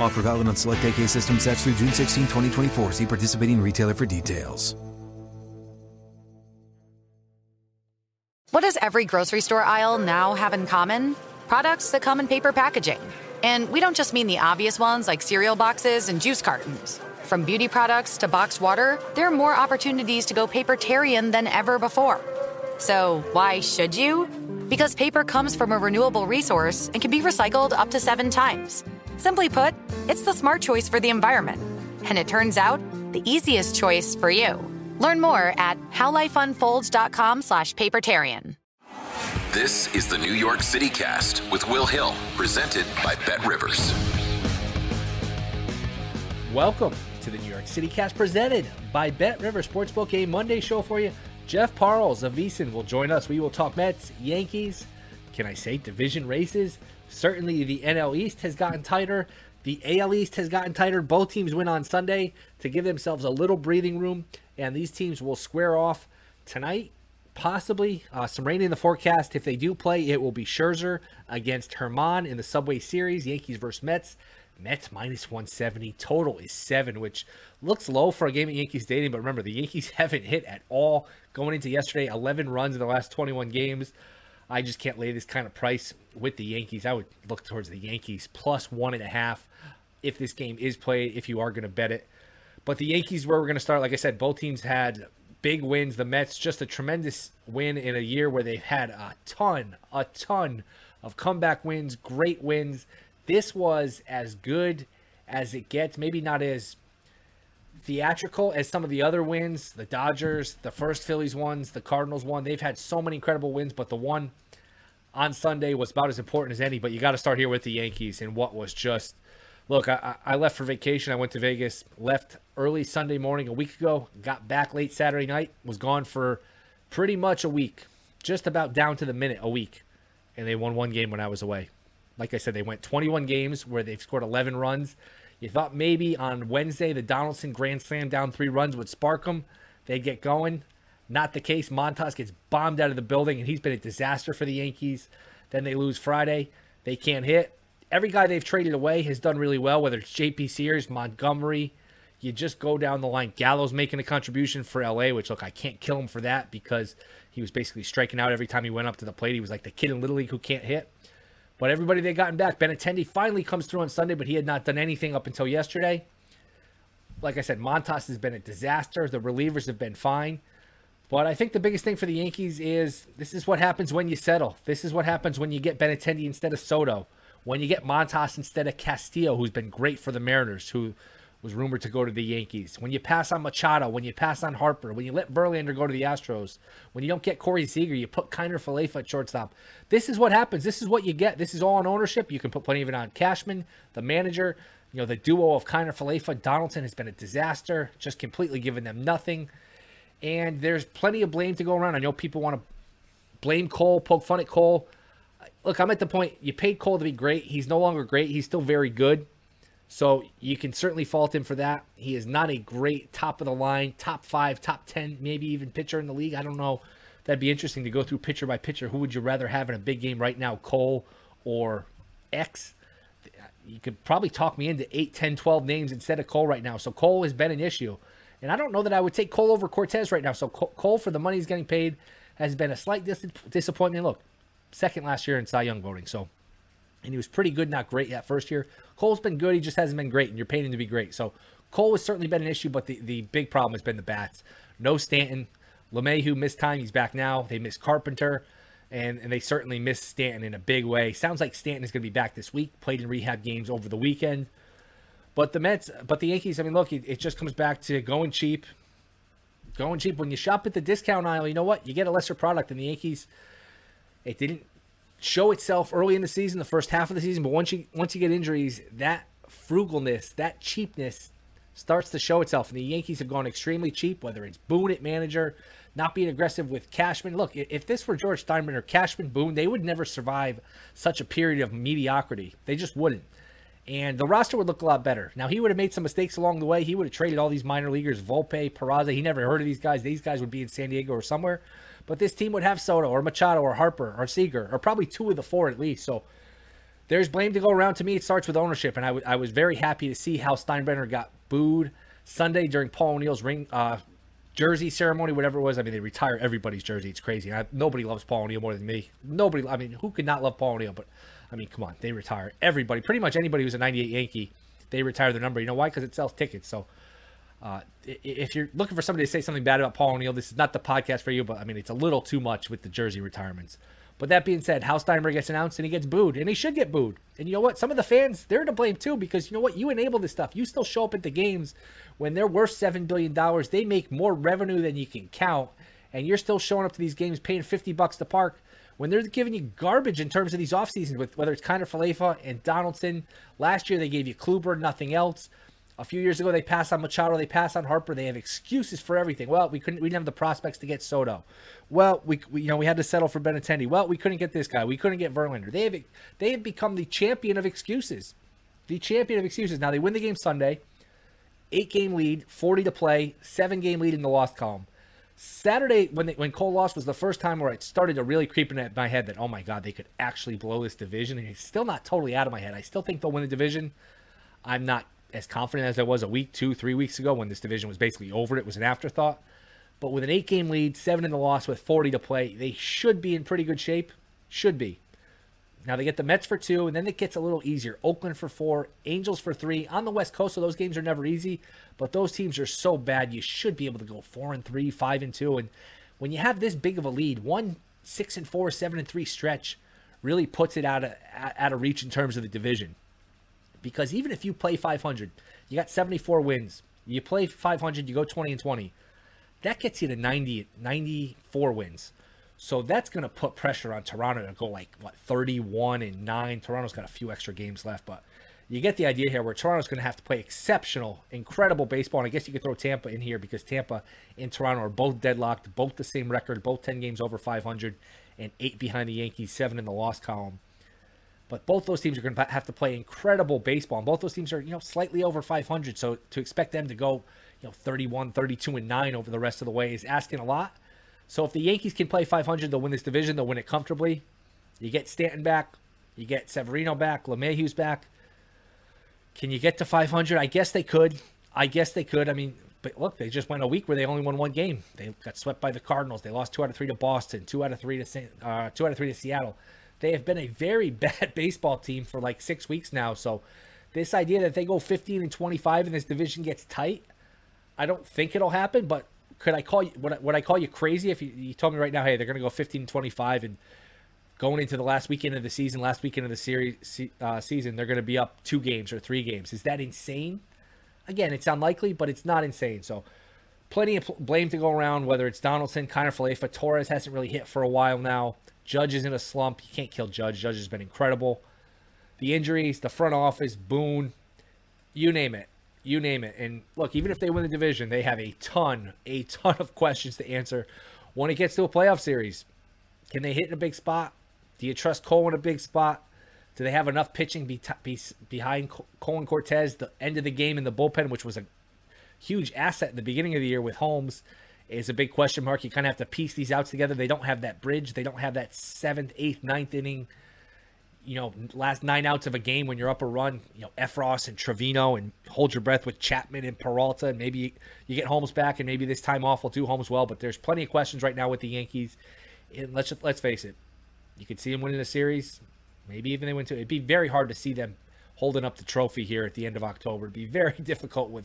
Offer valid on select AK system sets through June 16, 2024. See participating retailer for details. What does every grocery store aisle now have in common? Products that come in paper packaging. And we don't just mean the obvious ones like cereal boxes and juice cartons. From beauty products to boxed water, there are more opportunities to go papertarian than ever before. So, why should you? Because paper comes from a renewable resource and can be recycled up to seven times. Simply put, it's the smart choice for the environment. And it turns out, the easiest choice for you. Learn more at howlifeunfolds.com slash papertarian. This is the New York City Cast with Will Hill, presented by Bet Rivers. Welcome to the New York City Cast presented by Bet River Sportsbook, a Monday show for you. Jeff Parles of VSiN will join us. We will talk Mets, Yankees, can I say division races? Certainly the NL East has gotten tighter. The AL East has gotten tighter. Both teams win on Sunday to give themselves a little breathing room, and these teams will square off tonight. Possibly uh, some rain in the forecast. If they do play, it will be Scherzer against Germán in the Subway Series. Yankees versus Mets. Mets minus 170. Total is seven, which looks low for a game at Yankees Stadium. But remember, the Yankees haven't hit at all going into yesterday. 11 runs in the last 21 games. I just can't lay this kind of price with the Yankees. I would look towards the Yankees plus one and a half if this game is played, if you are going to bet it. But the Yankees, where we're going to start, like I said, both teams had big wins. The Mets, just a tremendous win in a year where they've had a ton, a ton of comeback wins, great wins. This was as good as it gets. Maybe not as theatrical as some of the other wins. The Dodgers, the first Phillies ones, the Cardinals one. They've had so many incredible wins, but the one on Sunday was about as important as any. But you got to start here with the Yankees and what was just. Look, I, I left for vacation. I went to Vegas, left early Sunday morning a week ago, got back late Saturday night, was gone for pretty much a week, just about down to the minute a week. And they won one game when I was away. Like I said, they went 21 games where they've scored 11 runs. You thought maybe on Wednesday the Donaldson Grand Slam down three runs would spark them. They'd get going. Not the case. Montas gets bombed out of the building, and he's been a disaster for the Yankees. Then they lose Friday. They can't hit. Every guy they've traded away has done really well, whether it's JP Sears, Montgomery. You just go down the line. Gallo's making a contribution for LA, which, look, I can't kill him for that because he was basically striking out every time he went up to the plate. He was like the kid in Little League who can't hit. But everybody they gotten back, Benintendi finally comes through on Sunday, but he had not done anything up until yesterday. Like I said, Montas has been a disaster. The relievers have been fine. But I think the biggest thing for the Yankees is this is what happens when you settle. This is what happens when you get Benintendi instead of Soto. When you get Montas instead of Castillo, who's been great for the Mariners, who was rumored to go to the Yankees. When you pass on Machado, when you pass on Harper, when you let Verlander go to the Astros, when you don't get Corey Seager, you put Kiner Falefa at shortstop. This is what happens. This is what you get. This is all on ownership. You can put plenty of it on Cashman, the manager. You know, the duo of Kiner Falefa, Donaldson has been a disaster, just completely giving them nothing. And there's plenty of blame to go around. I know people want to blame Cole, poke fun at Cole. Look, I'm at the point you paid Cole to be great. He's no longer great. He's still very good So you can certainly fault him for that. He is not a great top of the line, top five, top 10, maybe even pitcher in the league. I don't know. That'd be interesting to go through pitcher by pitcher. Who would you rather have in a big game right now, Cole or X? You could probably talk me into 8, 10, 12 names instead of Cole right now. So Cole has been an issue. And I don't know that I would take Cole over Cortes right now. So Cole, for the money he's getting paid, has been a slight dis- disappointment. Look, second last year in Cy Young voting. So, and he was pretty good, not great that first year. Cole's been good. He just hasn't been great, and you're paying him to be great. So Cole has certainly been an issue, but the, the big problem has been the bats. No Stanton. LeMahieu missed time. He's back now. They missed Carpenter, and, and they certainly missed Stanton in a big way. Sounds like Stanton is going to be back this week. Played in rehab games over the weekend. But the Mets, but the Yankees, I mean, look, it, it just comes back to going cheap. Going cheap. When you shop at the discount aisle, you know what? You get a lesser product. And the Yankees, it didn't show itself early in the season, the first half of the season. But once you once you get injuries, that frugalness, that cheapness starts to show itself. And the Yankees have gone extremely cheap, whether it's Boone at manager, not being aggressive with Cashman. Look, if this were George Steinbrenner or Cashman, Boone, they would never survive such a period of mediocrity. They just wouldn't. And the roster would look a lot better. Now, he would have made some mistakes along the way. He would have traded all these minor leaguers, Volpe, Peraza. He never heard of these guys. These guys would be in San Diego or somewhere. But this team would have Soto or Machado or Harper or Seager or probably two of the four at least. So there's blame to go around. To me, it starts with ownership. And I, w- I was very happy to see how Steinbrenner got booed Sunday during Paul O'Neill's ring uh, jersey ceremony, whatever it was. I mean, they retire everybody's jersey. It's crazy. I, nobody loves Paul O'Neill more than me. Nobody, I mean, who could not love Paul O'Neill? But, I mean, come on. They retire everybody. Pretty much anybody who's a 98 Yankee, they retire their number. You know why? Because it sells tickets. So, uh, if you're looking for somebody to say something bad about Paul O'Neill, this is not the podcast for you. But I mean, it's a little too much with the jersey retirements. But that being said, Hal Steinbrenner gets announced and he gets booed, and he should get booed. And you know what? Some of the fans they're to blame too because you know what? You enable this stuff. You still show up at the games when they're worth seven billion dollars. They make more revenue than you can count, and you're still showing up to these games paying fifty bucks to park when they're giving you garbage in terms of these off seasons with whether it's Kiner-Falefa and Donaldson. Last year they gave you Kluber, nothing else. A few years ago, they passed on Machado, they passed on Harper. They have excuses for everything. Well, we couldn't, we didn't have the prospects to get Soto. Well, we, we you know we had to settle for Benintendi. Well, we couldn't get this guy. We couldn't get Verlander. They have they have become the champion of excuses, the champion of excuses. Now they win the game Sunday, eight game lead, forty to play, seven game lead in the lost column. Saturday, when they, when Cole lost, was the first time where it started to really creep in my head that oh my god, they could actually blow this division. And it's still not totally out of my head. I still think they'll win the division. I'm not as confident as I was a week, two, three weeks ago when this division was basically over. It was an afterthought. But with an eight game lead, seven in the loss with 40 to play, they should be in pretty good shape. Should be. Now they get the Mets for two, and then it gets a little easier. Oakland for four, Angels for three. On the West Coast, so those games are never easy, but those teams are so bad, you should be able to go four and three, five and two. And when you have this big of a lead, one six and four, seven and three stretch really puts it out of out of reach in terms of the division. Because even if you play 500, you got 74 wins. You play 500, you go 20 and 20. That gets you to 90, 94 wins. So that's going to put pressure on Toronto to go like, what, 31 and 9. Toronto's got a few extra games left, but you get the idea here where Toronto's going to have to play exceptional, incredible baseball. And I guess you could throw Tampa in here because Tampa and Toronto are both deadlocked, both the same record, both 10 games over 500 and eight behind the Yankees, seven in the loss column. But both those teams are going to have to play incredible baseball. And both those teams are, you know, slightly over 500. So to expect them to go, you know, 31, 32, and 9 over the rest of the way is asking a lot. So if the Yankees can play 500, they'll win this division. They'll win it comfortably. You get Stanton back. You get Severino back. LeMahieu's back. Can you get to 500? I guess they could. I guess they could. I mean, but look, they just went a week where they only won one game. They got swept by the Cardinals. They lost two out of three to Boston, two out of three to uh, two out of three to Seattle. They have been a very bad baseball team for like six weeks now. So this idea that they go 15 and 25 and this division gets tight, I don't think it'll happen. But could I call you? Would I, would I call you crazy if you, you told me right now, hey, they're going to go 15 and 25 and going into the last weekend of the season, last weekend of the series uh, season, they're going to be up two games or three games? Is that insane? Again, it's unlikely, but it's not insane. So plenty of blame to go around, whether it's Donaldson, Kiner-Falefa, Torres hasn't really hit for a while now. Judge is in a slump. You can't kill Judge. Judge has been incredible. The injuries, the front office, Boone, you name it. You name it. And look, even if they win the division, they have a ton, a ton of questions to answer when it gets to a playoff series. Can they hit in a big spot? Do you trust Cole in a big spot? Do they have enough pitching be, be, behind Colin Cortes, the end of the game in the bullpen, which was a huge asset in the beginning of the year with Holmes, is a big question mark. You kind of have to piece these outs together. They don't have that bridge. They don't have that seventh, eighth, ninth inning, you know, last nine outs of a game when you're up a run. You know, Effross and Trevino and hold your breath with Chapman and Peralta. And maybe you get Holmes back, and maybe this time off will do Holmes well. But there's plenty of questions right now with the Yankees. And let's just, let's face it, you could see them winning a series. Maybe even they went to. It'd be very hard to see them holding up the trophy here at the end of October. It'd be very difficult with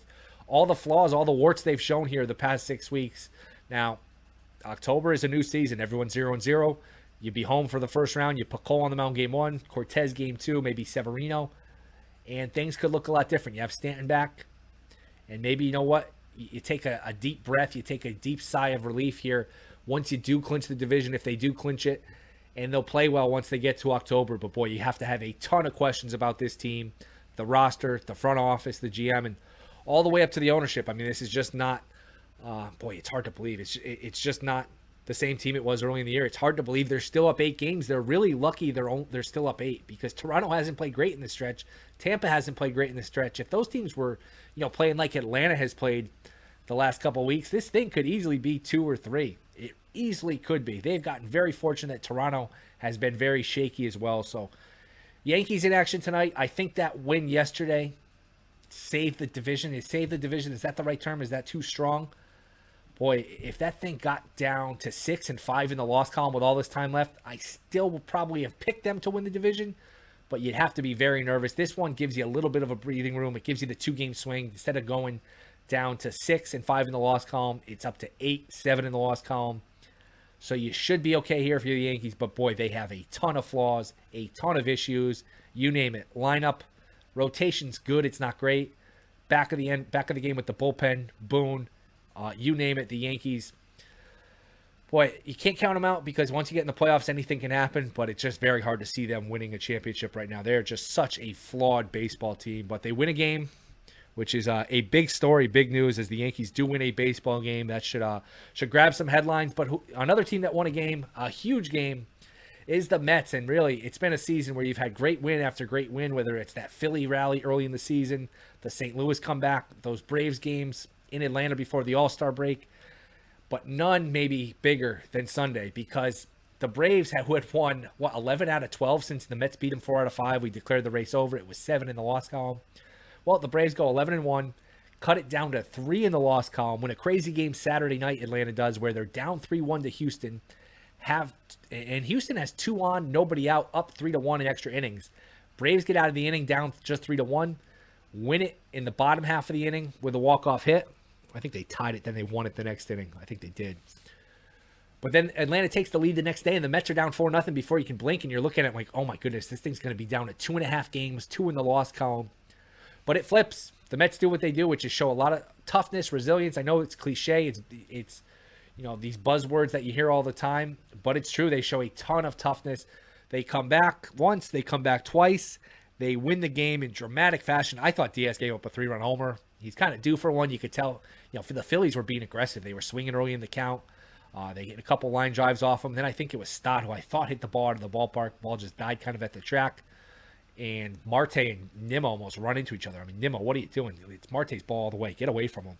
all the flaws, all the warts they've shown here the past six weeks. Now, October is a new season. Everyone's zero and zero. You'd be home for the first round. You put Cole on the mound game one, Cortes game two, maybe Severino, and things could look a lot different. You have Stanton back, and maybe you know what? You take a, a deep breath. You take a deep sigh of relief here once you do clinch the division. If they do clinch it, and they'll play well once they get to October. But boy, you have to have a ton of questions about this team, the roster, the front office, the GM, and all the way up to the ownership. I mean, this is just not. Uh, boy, it's hard to believe. It's it's just not the same team it was early in the year. It's hard to believe they're still up eight games. They're really lucky they're on, they're still up eight because Toronto hasn't played great in the stretch. Tampa hasn't played great in the stretch. If those teams were, you know, playing like Atlanta has played the last couple weeks, this thing could easily be two or three. It easily could be. They've gotten very fortunate. Toronto has been very shaky as well. So, Yankees in action tonight. I think that win yesterday saved the division. Is save the division? Is that the right term? Is that too strong? Boy, if that thing got down to six and five in the loss column with all this time left, I still would probably have picked them to win the division. But you'd have to be very nervous. This one gives you a little bit of a breathing room. It gives you the two game swing instead of going down to six and five in the loss column. It's up to eight, seven in the loss column. So you should be okay here if you're the Yankees. But boy, they have a ton of flaws, a ton of issues. You name it. Lineup, rotation's good. It's not great. Back of the end, back of the game with the bullpen, Boone, uh, you name it. The Yankees. Boy, you can't count them out because once you get in the playoffs, anything can happen. But it's just very hard to see them winning a championship right now. They're just such a flawed baseball team. But they win a game which is uh, a big story, big news as the Yankees do win a baseball game. That should uh, should grab some headlines. But who, another team that won a game, a huge game, is the Mets. And really, it's been a season where you've had great win after great win, whether it's that Philly rally early in the season, the St. Louis comeback, those Braves games in Atlanta before the All Star break. But none maybe bigger than Sunday because the Braves who had won, what, 11 out of 12 since the Mets beat them 4 out of 5. We declared the race over. It was 7 in the loss column. Well, the Braves go 11 and 1, cut it down to 3 in the loss column. when a crazy game Saturday night Atlanta does where they're down 3-1 to Houston. Have and Houston has 2 on, nobody out, up 3 to 1 in extra innings. Braves get out of the inning down just 3 to 1, win it in the bottom half of the inning with a walk-off hit. I think they tied it, then they won it the next inning. I think they did. But then Atlanta takes the lead the next day, and the Mets are down 4 nothing before you can blink, and you're looking at like, oh my goodness, this thing's going to be down at two and a half games, two in the loss column. But it flips. The Mets do what they do, which is show a lot of toughness, resilience. I know it's cliche. It's it's you know these buzzwords that you hear all the time, but it's true. They show a ton of toughness. They come back once. They come back twice. They win the game in dramatic fashion. I thought Diaz gave up a three-run homer. He's kind of due for one. You could tell. You know, for the Phillies were being aggressive. They were swinging early in the count. Uh, they hit a couple line drives off him. Then I think it was Stott who I thought hit the ball out of the ballpark. Ball just died kind of at the track and Marte and Nimmo almost run into each other. I mean, Nimmo, what are you doing? It's Marte's ball all the way. Get away from him.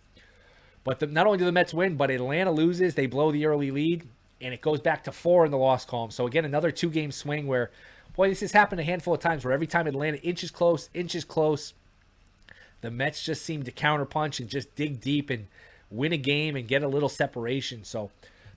But the, not only do the Mets win, but Atlanta loses. They blow the early lead, and it goes back to four in the loss column. So again, another two-game swing where, boy, this has happened a handful of times where every time Atlanta inches close, inches close, the Mets just seem to counterpunch and just dig deep and win a game and get a little separation. So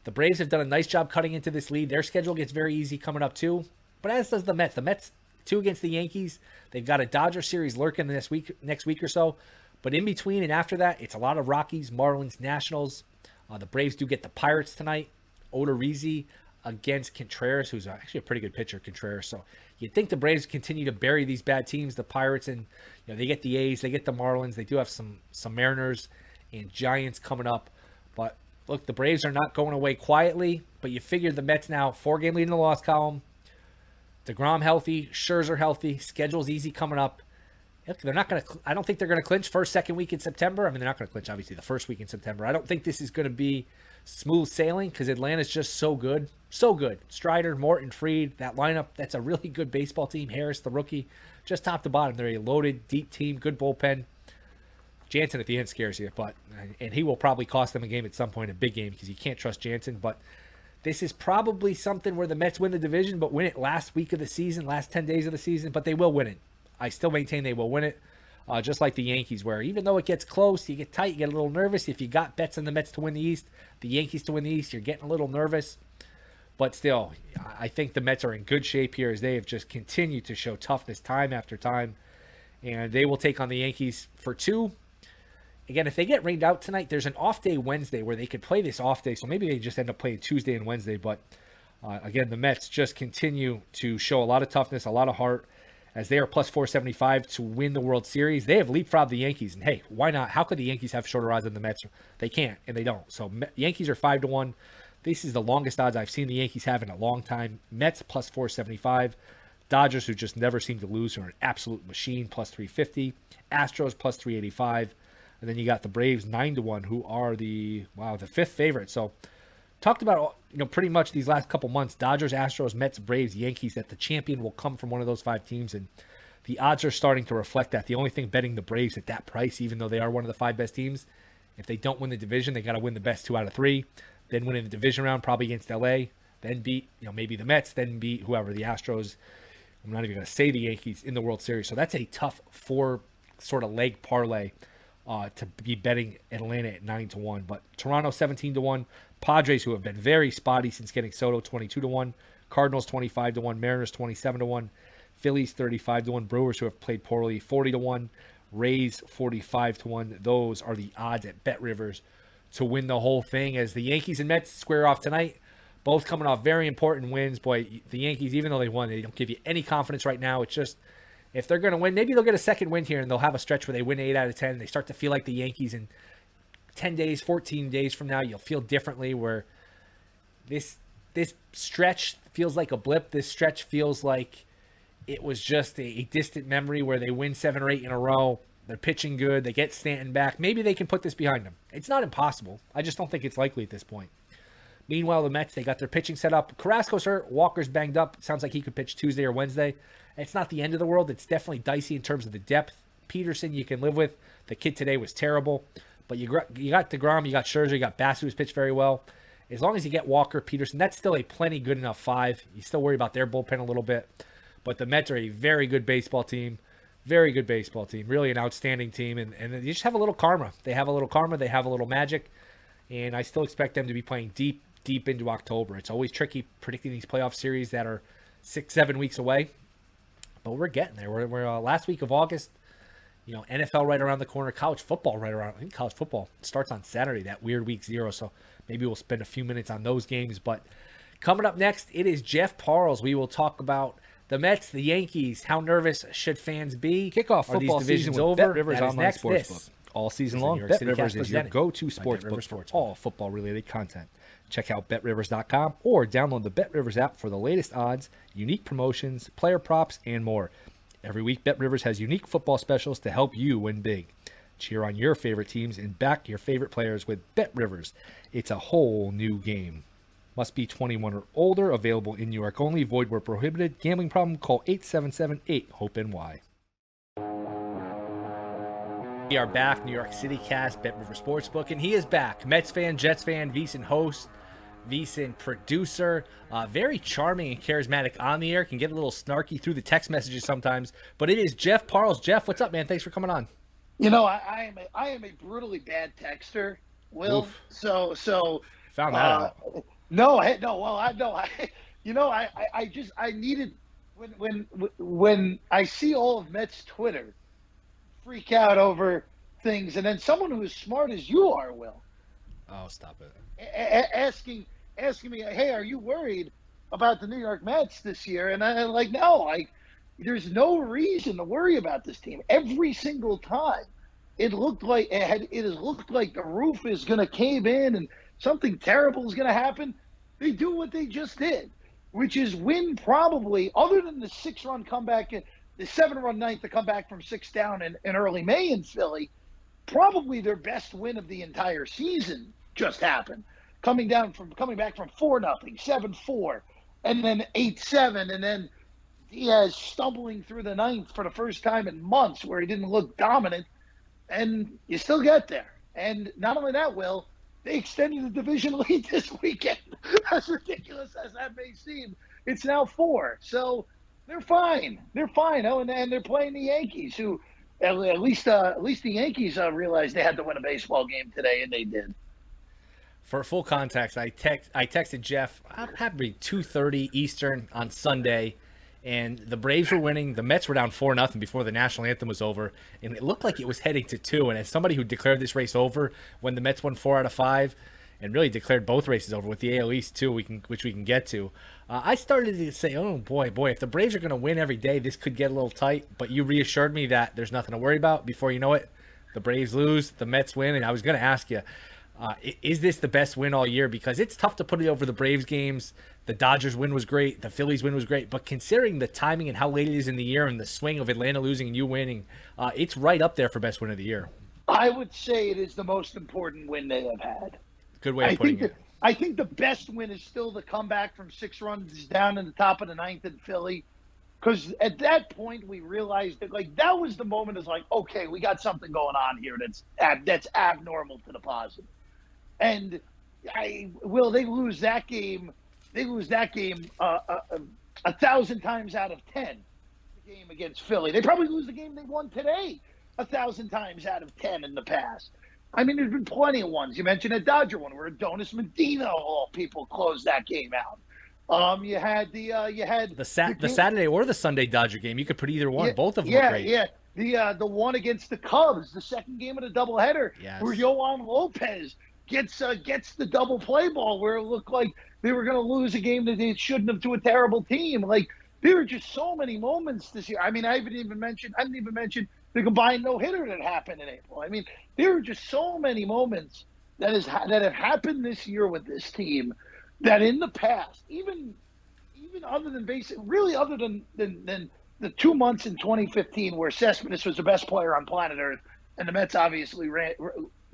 the Braves have done a nice job cutting into this lead. Their schedule gets very easy coming up too, but as does the Mets. The Mets two against the Yankees. They've got a Dodger series lurking this week, next week or so. But in between and after that, it's a lot of Rockies, Marlins, Nationals. Uh, the Braves do get the Pirates tonight. Odorizzi against Contreras, who's actually a pretty good pitcher, Contreras. So you'd think the Braves continue to bury these bad teams, the Pirates, and you know they get the A's, they get the Marlins, they do have some some Mariners and Giants coming up. But look, the Braves are not going away quietly. But you figure the Mets now four game lead in the loss column. DeGrom healthy, Scherzer healthy, schedule's easy coming up. They're not going to. I don't think they're going to clinch first, second week in September. I mean, they're not going to clinch obviously the first week in September. I don't think this is going to be smooth sailing because Atlanta's just so good, so good. Strider, Morton, Fried, that lineup. That's a really good baseball team. Harris, the rookie, just top to bottom. They're a loaded, deep team, good bullpen. Jansen at the end scares you, but and he will probably cost them a game at some point, a big game, because you can't trust Jansen. But this is probably something where the Mets win the division, but win it last week of the season, last ten days of the season. But they will win it. I still maintain they will win it. Uh, just like the Yankees, where even though it gets close, you get tight, you get a little nervous. If you got bets on the Mets to win the East, the Yankees to win the East, you're getting a little nervous. But still, I think the Mets are in good shape here as they have just continued to show toughness time after time. And they will take on the Yankees for two. Again, if they get rained out tonight, there's an off day Wednesday where they could play this off day. So maybe they just end up playing Tuesday and Wednesday. But uh, again, the Mets just continue to show a lot of toughness, a lot of heart as they are plus 475 to win the World Series. They have leapfrogged the Yankees, and hey, why not? How could the Yankees have shorter odds than the Mets? They can't, and they don't. So Yankees are five to one. This is the longest odds I've seen the Yankees have in a long time. Mets plus 475. Dodgers, who just never seem to lose, are an absolute machine, plus 350. Astros plus 385, and then you got the Braves nine to one, who are the wow the fifth favorite. So talked about you know pretty much these last couple months dodgers astros mets braves yankees that the champion will come from one of those five teams and the odds are starting to reflect that. The only thing betting the braves at that price even though they are one of the five best teams if they don't win the division they got to win the best two out of three then win in the division round probably against la then beat you know maybe the mets then beat whoever the astros. I'm not even going to say the yankees in the world series so that's a tough four sort of leg parlay uh, to be betting Atlanta at nine to one, but Toronto seventeen to one, Padres, who have been very spotty since getting Soto, 22 to 1. Cardinals, 25 to 1. Mariners, 27 to 1. Phillies, 35 to 1. Brewers, who have played poorly, 40 to 1. Rays, 45 to 1. Those are the odds at Bet Rivers to win the whole thing as the Yankees and Mets square off tonight. Both coming off very important wins. Boy, the Yankees, even though they won, they don't give you any confidence right now. It's just if they're going to win, maybe they'll get a second win here and they'll have a stretch where they win 8 out of 10. They start to feel like the Yankees and 10 days, 14 days from now, you'll feel differently where this this stretch feels like a blip. This stretch feels like it was just a, distant memory where they win seven or eight in a row. They're pitching good. They get Stanton back. Maybe they can put this behind them. It's not impossible. I just don't think it's likely at this point. Meanwhile, the Mets, they got their pitching set up. Carrasco's hurt. Walker's banged up. sounds like he could pitch Tuesday or Wednesday. It's not the end of the world. It's definitely dicey in terms of the depth. Peterson, you can live with. The kid today was terrible. But you got, you got DeGrom, you got Scherzer, you got Bass, who's pitched very well. As long as you get Walker, Peterson, that's still a plenty good enough five. You still worry about their bullpen a little bit. But the Mets are a very good baseball team. Very good baseball team. Really an outstanding team. And, and you just have a little karma. They have a little karma. They have a little magic. And I still expect them to be playing deep, deep into October. It's always tricky predicting these playoff series that are six, seven weeks away. But we're getting there. We're, we're uh, last week of August you know, NFL right around the corner, college football right around. I think college football starts on Saturday, that weird week zero. So maybe we'll spend a few minutes on those games. But coming up next, it is Jeff Parles. We will talk about the Mets, the Yankees. How nervous should fans be? Kickoff football season with over. Bet Rivers Online Sportsbook. All season long, Bet Rivers is your go-to sportsbook for all football-related content. Check out betrivers.com or download the Bet Rivers app for the latest odds, unique promotions, player props, and more. Every week, Bet Rivers has unique football specials to help you win big. Cheer on your favorite teams and back your favorite players with Bet Rivers. It's a whole new game. Must be 21 or older. Available in New York only. Void where prohibited. Gambling problem? Call 877-8-HOPE-NY. We are back. New York City cast, Bet River Sportsbook, and he is back. Mets fan, Jets fan, VSiN host. VSiN producer, uh, very charming and charismatic on the air. Can get a little snarky through the text messages sometimes, but it is Jeff Parles. Jeff, what's up, man? Thanks for coming on. You know, I, I am a, I am a brutally bad texter, Will. Oof. So so found that uh, out. No, I no. Well, I know. I you know, I, I, I just I needed when when when I see all of Mets Twitter freak out over things, and then someone who is smart as you are, Will. Oh, stop it. A- asking asking me, "Hey, are you worried about the New York Mets this year?" And I'm like, "No, like there's no reason to worry about this team. Every single time, it looked like it had it has looked like the roof is going to cave in and something terrible is going to happen. They do what they just did, which is win probably other than the six-run comeback and the seven run ninth to come back from six down in, in early May in Philly, probably their best win of the entire season just happened. Coming down from coming back from four nothing, seven four, and then eight seven, and then Diaz stumbling through the ninth for the first time in months where he didn't look dominant, and you still get there. And not only that, Will, they extended the division lead this weekend. as ridiculous as that may seem, it's now four. So they're fine. They're fine. Oh, and, and they're playing the Yankees, who at, at least uh, at least the Yankees uh, realized they had to win a baseball game today, and they did. For full context, I text I texted Jeff. I'm happy two thirty Eastern on Sunday, and the Braves were winning. The Mets were down four nothing before the national anthem was over, and it looked like it was heading to two. And as somebody who declared this race over when the Mets won four out of five, and really declared both races over with the AL East too, we can which we can get to. Uh, I started to say, oh boy, boy, if the Braves are going to win every day, this could get a little tight. But you reassured me that there's nothing to worry about. Before you know it, the Braves lose, the Mets win, and I was going to ask you, uh, is this the best win all year? Because it's tough to put it over the Braves games. The Dodgers win was great, the Phillies win was great, but considering the timing and how late it is in the year and the swing of Atlanta losing and you winning, uh, it's right up there for best win of the year. I would say it is the most important win they have had. Good way of I putting it. I think the best win is still the comeback from six runs down in the top of the ninth in Philly. Because at that point we realized that like that was the moment is like, okay, we got something going on here that's that's abnormal to the positive. And I will they lose that game they lose that game uh, a, uh, a, thousand times out of ten. The game against Philly, they probably lose the game they won today a thousand times out of ten in the past. I mean, there's been plenty of ones. You mentioned a Dodger one where Adonis Medina, all people, closed that game out. Um, you had the uh, you had the sat the, the, Saturday or the Sunday Dodger game. You could put either one. Yeah, Both of them. Yeah, great. yeah. The uh, the one against the Cubs, the second game of the doubleheader, yes. where Yoan Lopez gets uh, gets the double play ball, where it looked like they were going to lose a game that they shouldn't have to a terrible team. Like there were just so many moments this year. I mean, I haven't even mentioned I didn't even mention the combined no hitter that happened in April. I mean, there are just so many moments that is that have happened this year with this team that in the past, even even other than basic, really other than than, than the two months in 2015 where Cespedes was the best player on planet Earth, and the Mets obviously ran,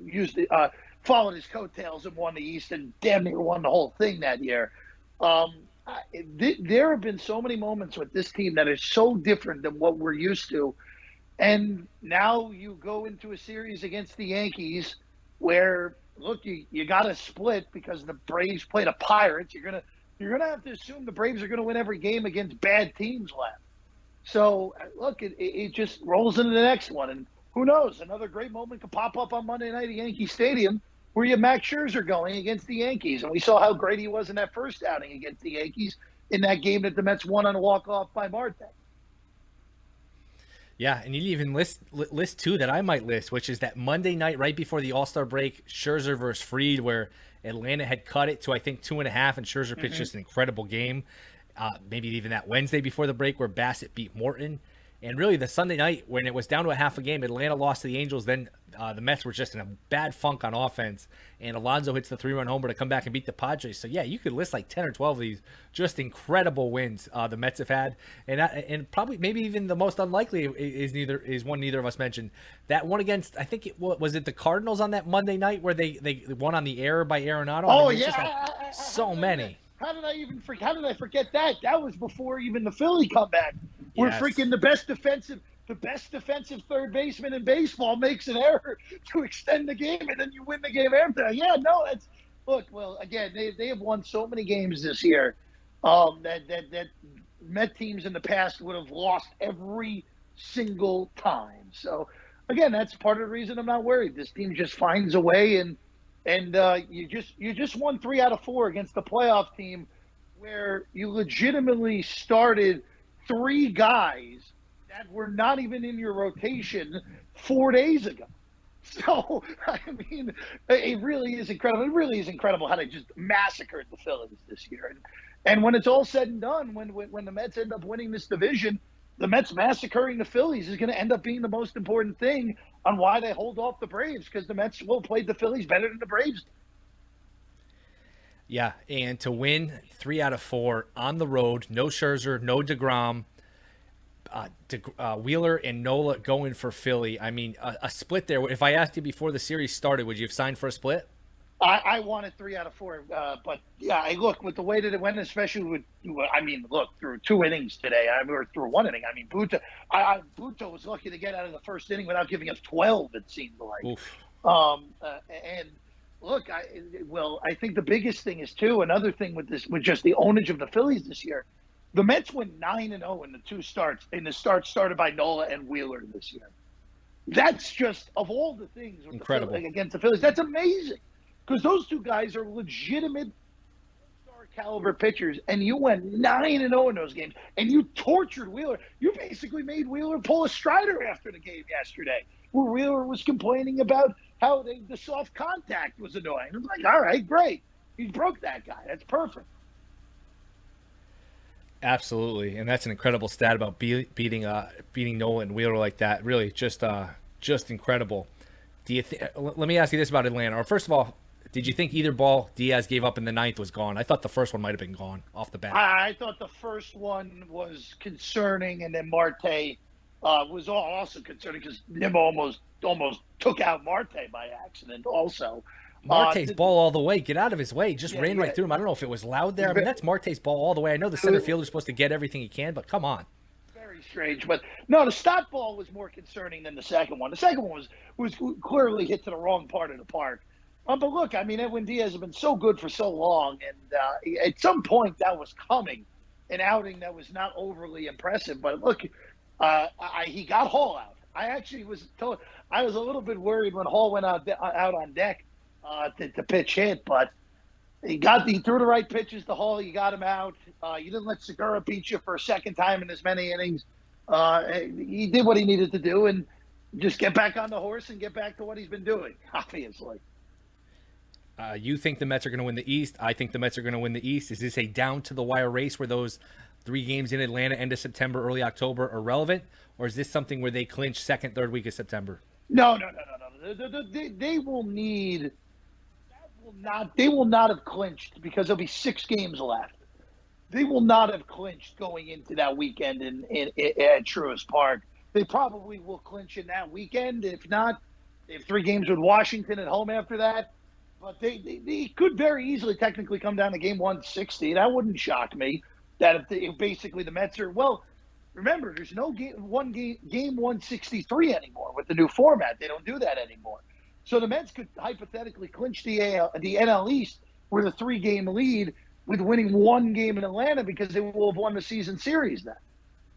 used the, uh, followed his coattails and won the East and damn near won the whole thing that year. Um, I, th- there have been so many moments with this team that are so different than what we're used to and now you go into a series against the Yankees where look, you, you got to split because the Braves play the Pirates. You're gonna you're gonna have to assume the Braves are gonna win every game against bad teams left. So look, it, it just rolls into the next one, and who knows? Another great moment could pop up on Monday night at Yankee Stadium where you Max Scherzer going against the Yankees, and we saw how great he was in that first outing against the Yankees in that game that the Mets won on a walk off by Marte. Yeah, and you even list list two that I might list, which is that Monday night right before the All Star break, Scherzer versus Fried, where Atlanta had cut it to I think two and a half, and Scherzer pitched mm-hmm. just an incredible game. Uh, maybe even that Wednesday before the break where Bassitt beat Morton. And really, the Sunday night when it was down to a half a game, Atlanta lost to the Angels. Then uh, the Mets were just in a bad funk on offense, and Alonso hits the three-run homer to come back and beat the Padres. So yeah, you could list like ten or twelve of these just incredible wins uh, the Mets have had, and uh, and probably maybe even the most unlikely is neither is one neither of us mentioned. That one against I think it was it the Cardinals on that Monday night where they they won on the air by Arenado. Oh I mean, yeah, like so many. How did I even forget? How did I forget that? That was before even the Philly comeback. We're yes. freaking the best defensive, the best defensive third baseman in baseball makes an error to extend the game, and then you win the game after. Yeah, no, that's look. Well, again, they they have won so many games this year um, that that that Met teams in the past would have lost every single time. So again, that's part of the reason I'm not worried. This team just finds a way, and and uh, you just you just won three out of four against the playoff team, where you legitimately started three guys that were not even in your rotation four days ago. So I mean, it really is incredible. It really is incredible how they just massacred the Phillies this year. And, and when it's all said and done, when when when the Mets end up winning this division, the Mets massacring the Phillies is going to end up being the most important thing on why they hold off the Braves because the Mets will play the Phillies better than the Braves. Yeah, and to win three out of four on the road, no Scherzer, no Degrom, uh, to, uh, Wheeler and Nola going for Philly. I mean, a, a, split there. If I asked you before the series started, would you have signed for a split? I, I wanted three out of four, uh, but yeah, I look with the way that it went, especially with. I mean, look through two innings today. I mean, through one inning. I mean, Butto. I, I Butto was lucky to get out of the first inning without giving up twelve. It seemed like. Oof. Um, uh, and look, I well, I think the biggest thing is too another thing with this with just the ownage of the Phillies this year. The Mets went nine and zero oh in the two starts in the start started by Nola and Wheeler this year. That's just of all the things incredible the Phillies, against the Phillies. That's amazing because those two guys are legitimate star caliber pitchers, and you went nine and zero oh in those games, and you tortured Wheeler. You basically made Wheeler pull a Strider after the game yesterday, where Wheeler was complaining about how they, the soft contact was annoying. I'm like, all right, great, he broke that guy. That's perfect. Absolutely, and that's an incredible stat about be- beating uh, beating Nolan Wheeler like that. Really, just uh, just incredible. Do you th- let me ask you this about Atlanta? Or first of all, did you think either ball Diaz gave up in the ninth was gone? I thought the first one might have been gone off the bat. I, I thought the first one was concerning, and then Marte uh, was also concerning because Nimmo almost almost took out Marte by accident. Also, Marte's uh, ball all the way. Get out of his way. Just yeah, ran right through him. I don't know if it was loud there. I mean, that's Marte's ball all the way. I know the center fielder's supposed to get everything he can, but come on. Very strange. But no, the Stott ball was more concerning than the second one. The second one was was clearly hit to the wrong part of the park. Um, but look, I mean, Edwin Diaz has been so good for so long, and uh, at some point that was coming, an outing that was not overly impressive. But look, uh, I, he got Hall out. I actually was told I was a little bit worried when Hall went out out on deck uh, to, to, pitch hit, but he got he threw the right pitches to Hall. You got him out. Uh, you didn't let Segura beat you for a second time in as many innings. Uh, he did what he needed to do and just get back on the horse and get back to what he's been doing. Obviously. Uh, you think the Mets are going to win the East. I think the Mets are going to win the East. Is this a down to the wire race where those three games in Atlanta, end of September, early October, are relevant, or is this something where they clinch second, third week of September? No, no, no, no, no. They, they, will need will not they will not have clinched because there'll be six games left. They will not have clinched going into that weekend in, in, in at Truist Park. They probably will clinch in that weekend. If not, they have three games with Washington at home after that. But they, they, they could very easily technically come down to game 160. That wouldn't shock me. That if, they, if basically the Mets are well, remember there's no game one game game 163 anymore with the new format. They don't do that anymore. So the Mets could hypothetically clinch the AL, the NL East with a three game lead with winning one game in Atlanta because they will have won the season series then.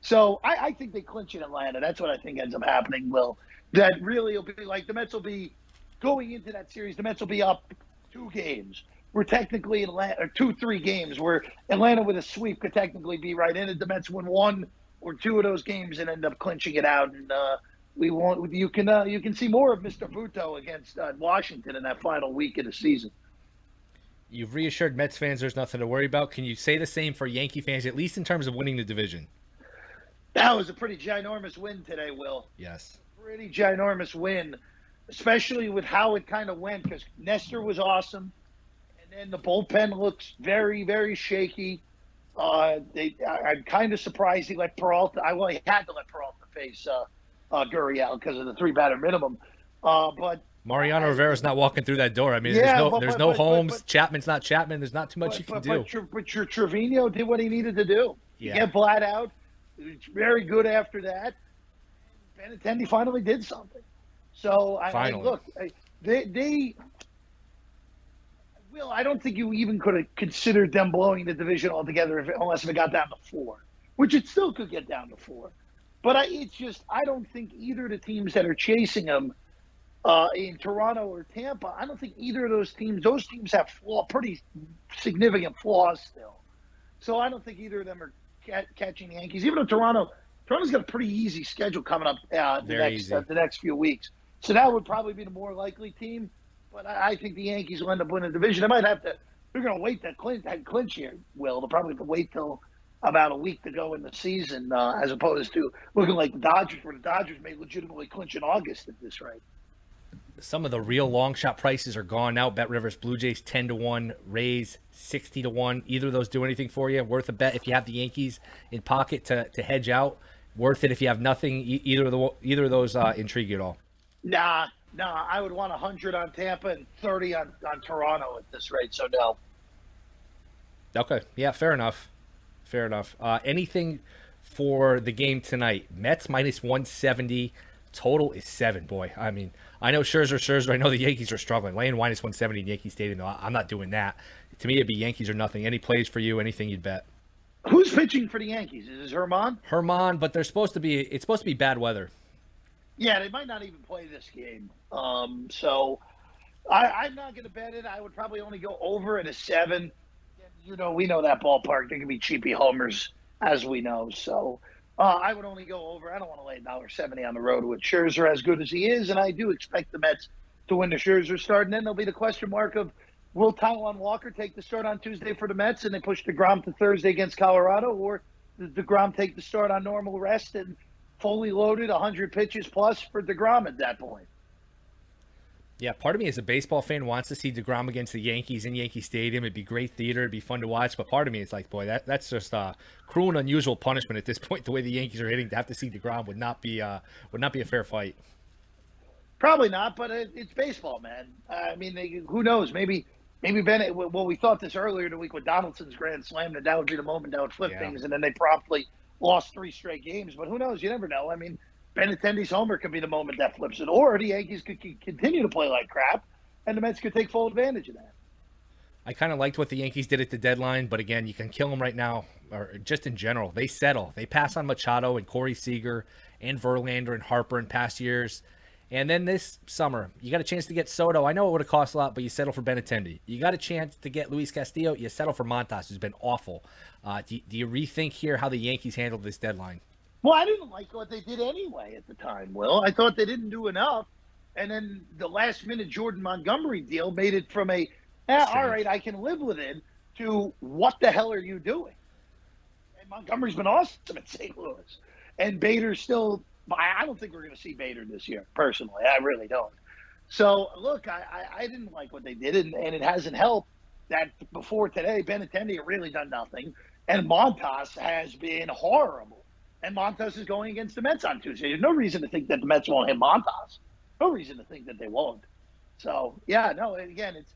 So I, I think they clinch in Atlanta. That's what I think ends up happening, Will. That really will be like the Mets will be going into that series, the Mets will be up two games. We're technically Atlanta, or two, three games where Atlanta with a sweep could technically be right in it. The Mets win one or two of those games and end up clinching it out. And uh, we want you can uh, you can see more of Mr. Butto against uh, Washington in that final week of the season. You've reassured Mets fans there's nothing to worry about. Can you say the same for Yankee fans, at least in terms of winning the division? That was a pretty ginormous win today, Will. Yes. Pretty ginormous win, especially with how it kind of went because Nestor was awesome, and then the bullpen looks very, very shaky. Uh, they, I, am kind of surprised he let Peralta. I well, he had to let Peralta face uh, uh, Gurriel because of the three batter minimum. Uh, but Mariano Rivera's not walking through that door. I mean, yeah, there's no, but, there's but, no but, Holmes. Chapman's not Chapman. There's not too much you can do. But, your, but your Trevino did what he needed to do. Yeah. Get Vlad out. It's very good after that. Benintendi finally did something. So I, I look, I, they they Will. I don't think you even could have considered them blowing the division altogether if, unless if it got down to four, which it still could get down to four. But I, it's just I don't think either of the teams that are chasing them uh, in Toronto or Tampa, I don't think either of those teams. Those teams have flaw, pretty significant flaws still. So I don't think either of them are ca- catching the Yankees. Even though Toronto, Toronto's got a pretty easy schedule coming up uh, the next uh, the next few weeks. So that would probably be the more likely team. But I, I think the Yankees will end up winning the division. They might have to. They're going to wait that clinch, that clinch here. Will they'll probably have to wait till about a week to go in the season, uh, as opposed to looking like the Dodgers, where the Dodgers may legitimately clinch in August at this rate. Some of the real long shot prices are gone now. Bet Rivers Blue Jays ten to one, Rays sixty to one. Either of those do anything for you? Worth a bet if you have the Yankees in pocket to, to hedge out. worth it if you have nothing. Either of the either of those uh, intrigue you at all? Nah, nah. I would want hundred on Tampa and thirty on on Toronto at this rate. So no. Okay. Yeah. Fair enough. Fair enough. Uh, anything for the game tonight? Mets minus one seventy. Total is seven. Boy, I mean, I know Scherzer, Scherzer. I know the Yankees are struggling. Laying minus one seventy in Yankee Stadium. Though I'm not doing that. To me, it'd be Yankees or nothing. Any plays for you? Anything you'd bet? Who's pitching for the Yankees? Is it Germán? Germán, but they're supposed to be. It's supposed to be bad weather. Yeah, they might not even play this game. Um, so I, am not going to bet it. I would probably only go over at a seven. You know, we know that ballpark. There can be cheapy homers, as we know. So uh, I would only go over. I don't want to lay dollar seventy on the road with Scherzer as good as he is, and I do expect the Mets to win the Scherzer start. And then there'll be the question mark of will Taijuan Walker take the start on Tuesday for the Mets and they push Degrom to Thursday against Colorado, or does Degrom take the start on normal rest and fully loaded, 100 pitches plus for DeGrom at that point. Yeah, part of me as a baseball fan wants to see DeGrom against the Yankees in Yankee Stadium. It'd be great theater. It'd be fun to watch. But part of me is like, boy, that that's just uh, cruel and unusual punishment at this point. The way the Yankees are hitting, to have to see DeGrom would not be uh, would not be a fair fight. Probably not, but it, it's baseball, man. I mean, they, who knows? Maybe maybe Bennett. Well, we thought this earlier in the week with Donaldson's grand slam that that would be the moment that would flip yeah. things, and then they promptly lost three straight games. But who knows? You never know. I mean, Benintendi's homer could be the moment that flips it, or the Yankees could continue to play like crap, and the Mets could take full advantage of that. I kind of liked what the Yankees did at the deadline, but again, you can kill them right now, or just in general. They settle. They pass on Machado and Corey Seager and Verlander and Harper in past years. And then this summer, you got a chance to get Soto. I know it would have cost a lot, but you settle for Benintendi. You got a chance to get Luis Castillo. You settle for Montas, who's been awful. Uh, do, do, you rethink here how the Yankees handled this deadline? Well, I didn't like what they did anyway at the time, Will. I thought they didn't do enough. And then the last minute Jordan Montgomery deal made it from a, eh, all right, I can live with it, to what the hell are you doing? And Montgomery's been awesome at St. Louis. And Bader's still I don't think we're going to see Bader this year, personally. I really don't. So, look, I, I, I didn't like what they did, and, and, it hasn't helped that before today, Benintendi really done nothing, and Montas has been horrible. And Montas is going against the Mets on Tuesday. There's no reason to think that the Mets won't hit Montas. No reason to think that they won't. So, yeah, no, again, it's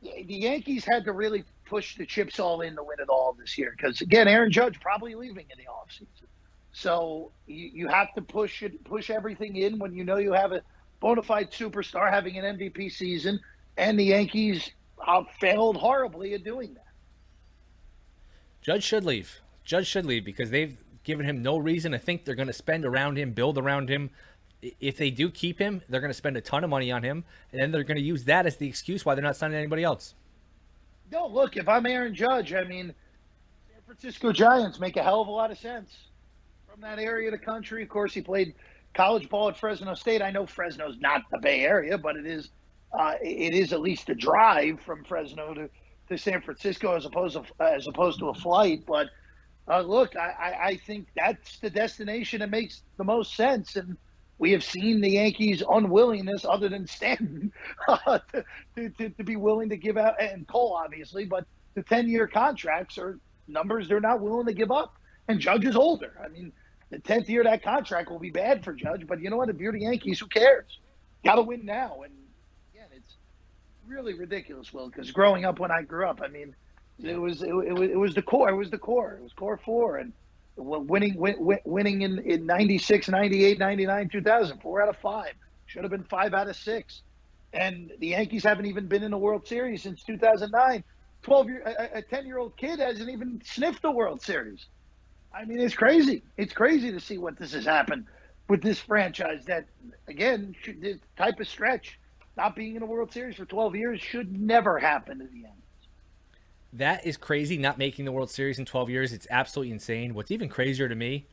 the Yankees had to really push the chips all in to win it all this year because, again, Aaron Judge probably leaving in the offseason. So you, you have to push it, push everything in when you know you have a bona fide superstar having an MVP season, and the Yankees uh, failed horribly at doing that. Judge should leave. Judge should leave because they've given him no reason to think they're going to spend around him, build around him. If they do keep him, they're going to spend a ton of money on him, and then they're going to use that as the excuse why they're not signing anybody else. No, look, if I'm Aaron Judge, I mean, San Francisco Giants make a hell of a lot of sense from that area of the country. Of course, he played college ball at Fresno State. I know Fresno's not the Bay Area, but it is uh, it is at least a drive from Fresno to, to San Francisco as opposed to as opposed to a flight. But uh, look, I, I think that's the destination that makes the most sense, and we have seen the Yankees' unwillingness, other than Stanton, uh, to, to, to be willing to give out and Cole, obviously, but the ten-year contracts are numbers they're not willing to give up. And Judge is older. I mean, the tenth year of that contract will be bad for Judge, but you know what? If you're the Yankees, who cares? Got to win now. And again, it's really ridiculous, Will, because growing up when I grew up, I mean, it was it, it, was it was the core. It was the core. It was core four, and winning win, winning in in 96, 98, 99, 2000, four out of five. Should have been five out of six. And the Yankees haven't even been in the World Series since 2009. 12 year a 10 year old kid hasn't even sniffed the World Series. I mean, it's crazy. It's crazy to see what this has happened with this franchise. That again, this type of stretch, not being in a World Series for 12 years, should never happen to the end. That is crazy. Not making the World Series in 12 years, it's absolutely insane. What's even crazier to me,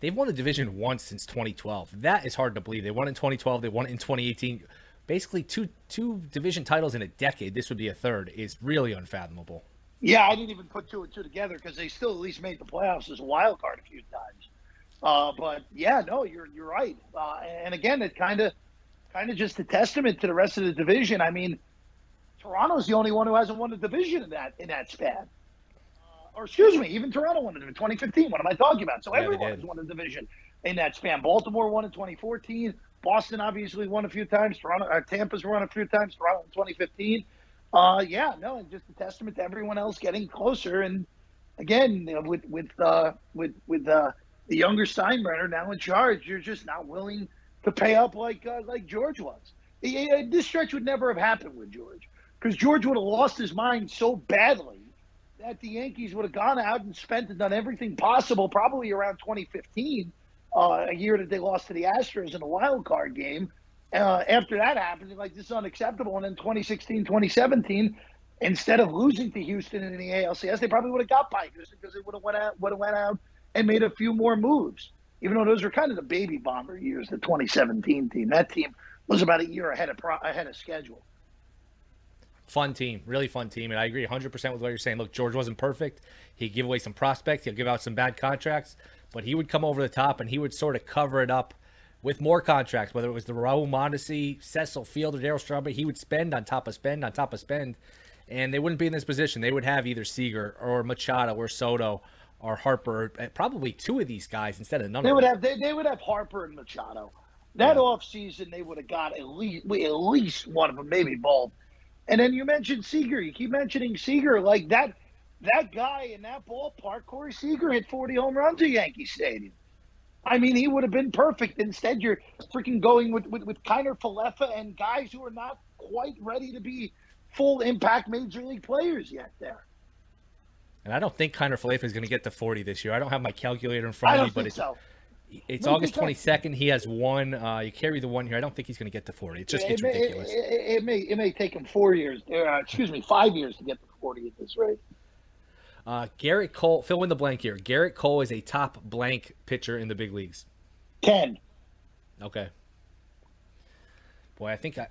they've won the division once since 2012. That is hard to believe. They won in 2012. They won in 2018. Basically, two two division titles in a decade. This would be a third. Is really unfathomable. Yeah, I didn't even put two and two together because they still at least made the playoffs as a wild card a few times. Uh, but yeah, no, you're you're right. Uh, and again, it kind of kind of just a testament to the rest of the division. I mean, Toronto's the only one who hasn't won a division in that in that span. Uh, or excuse me, even Toronto won it in 2015. What am I talking about? So yeah, everyone has won a division in that span. Baltimore won in 2014. Boston obviously won a few times. Toronto, uh, Tampa's won a few times. Toronto in 2015. Uh, yeah, no, just a testament to everyone else getting closer. And again, you know, with with uh, with with uh, the younger Steinbrenner now in charge, you're just not willing to pay up like uh, like George was. This stretch would never have happened with George because George would have lost his mind so badly that the Yankees would have gone out and spent and done everything possible, probably around 2015, uh, a year that they lost to the Astros in a wild card game. Uh, after that happened, like this is unacceptable. And in 2016, 2017, instead of losing to Houston in the ALCS, they probably would have got by Houston because they would have went out, would have went out and made a few more moves. Even though those were kind of the baby bomber years, the 2017 team. That team was about a year ahead of pro- ahead of schedule. Fun team, really fun team, and I agree 100 percent with what you're saying. Look, George wasn't perfect. He gave away some prospects. He'll give out some bad contracts, but he would come over the top and he would sort of cover it up with more contracts. Whether it was the Raul Mondesi, Cecil Field, or Darryl Strawberry, he would spend on top of spend on top of spend, and they wouldn't be in this position. They would have either Seager or Machado or Soto or Harper, eh, probably two of these guys instead of none. They would them. have they, they would have Harper and Machado. That yeah. off season, they would have got at least at least one of them, maybe both. And then you mentioned Seager. You keep mentioning Seager like that. That guy in that ballpark, Corey Seager, hit 40 home runs at Yankee Stadium. I mean, he would have been perfect. Instead, you're freaking going with with, with Kiner Falefa and guys who are not quite ready to be full impact major league players yet. There. And I don't think Kiner Falefa is going to get to 40 this year. I don't have my calculator in front of me, but it's so. It's August 22nd. He has one. Uh, you carry the one here. I don't think he's going to get to 40. It just yeah, gets may, ridiculous. It, it, it, may it may take him four years. Uh, excuse me, five years to get to 40 at this rate. Uh, Gerrit Cole, fill in the blank here. Gerrit Cole is a top blank pitcher in the big leagues. 10. Okay. Boy, I think I,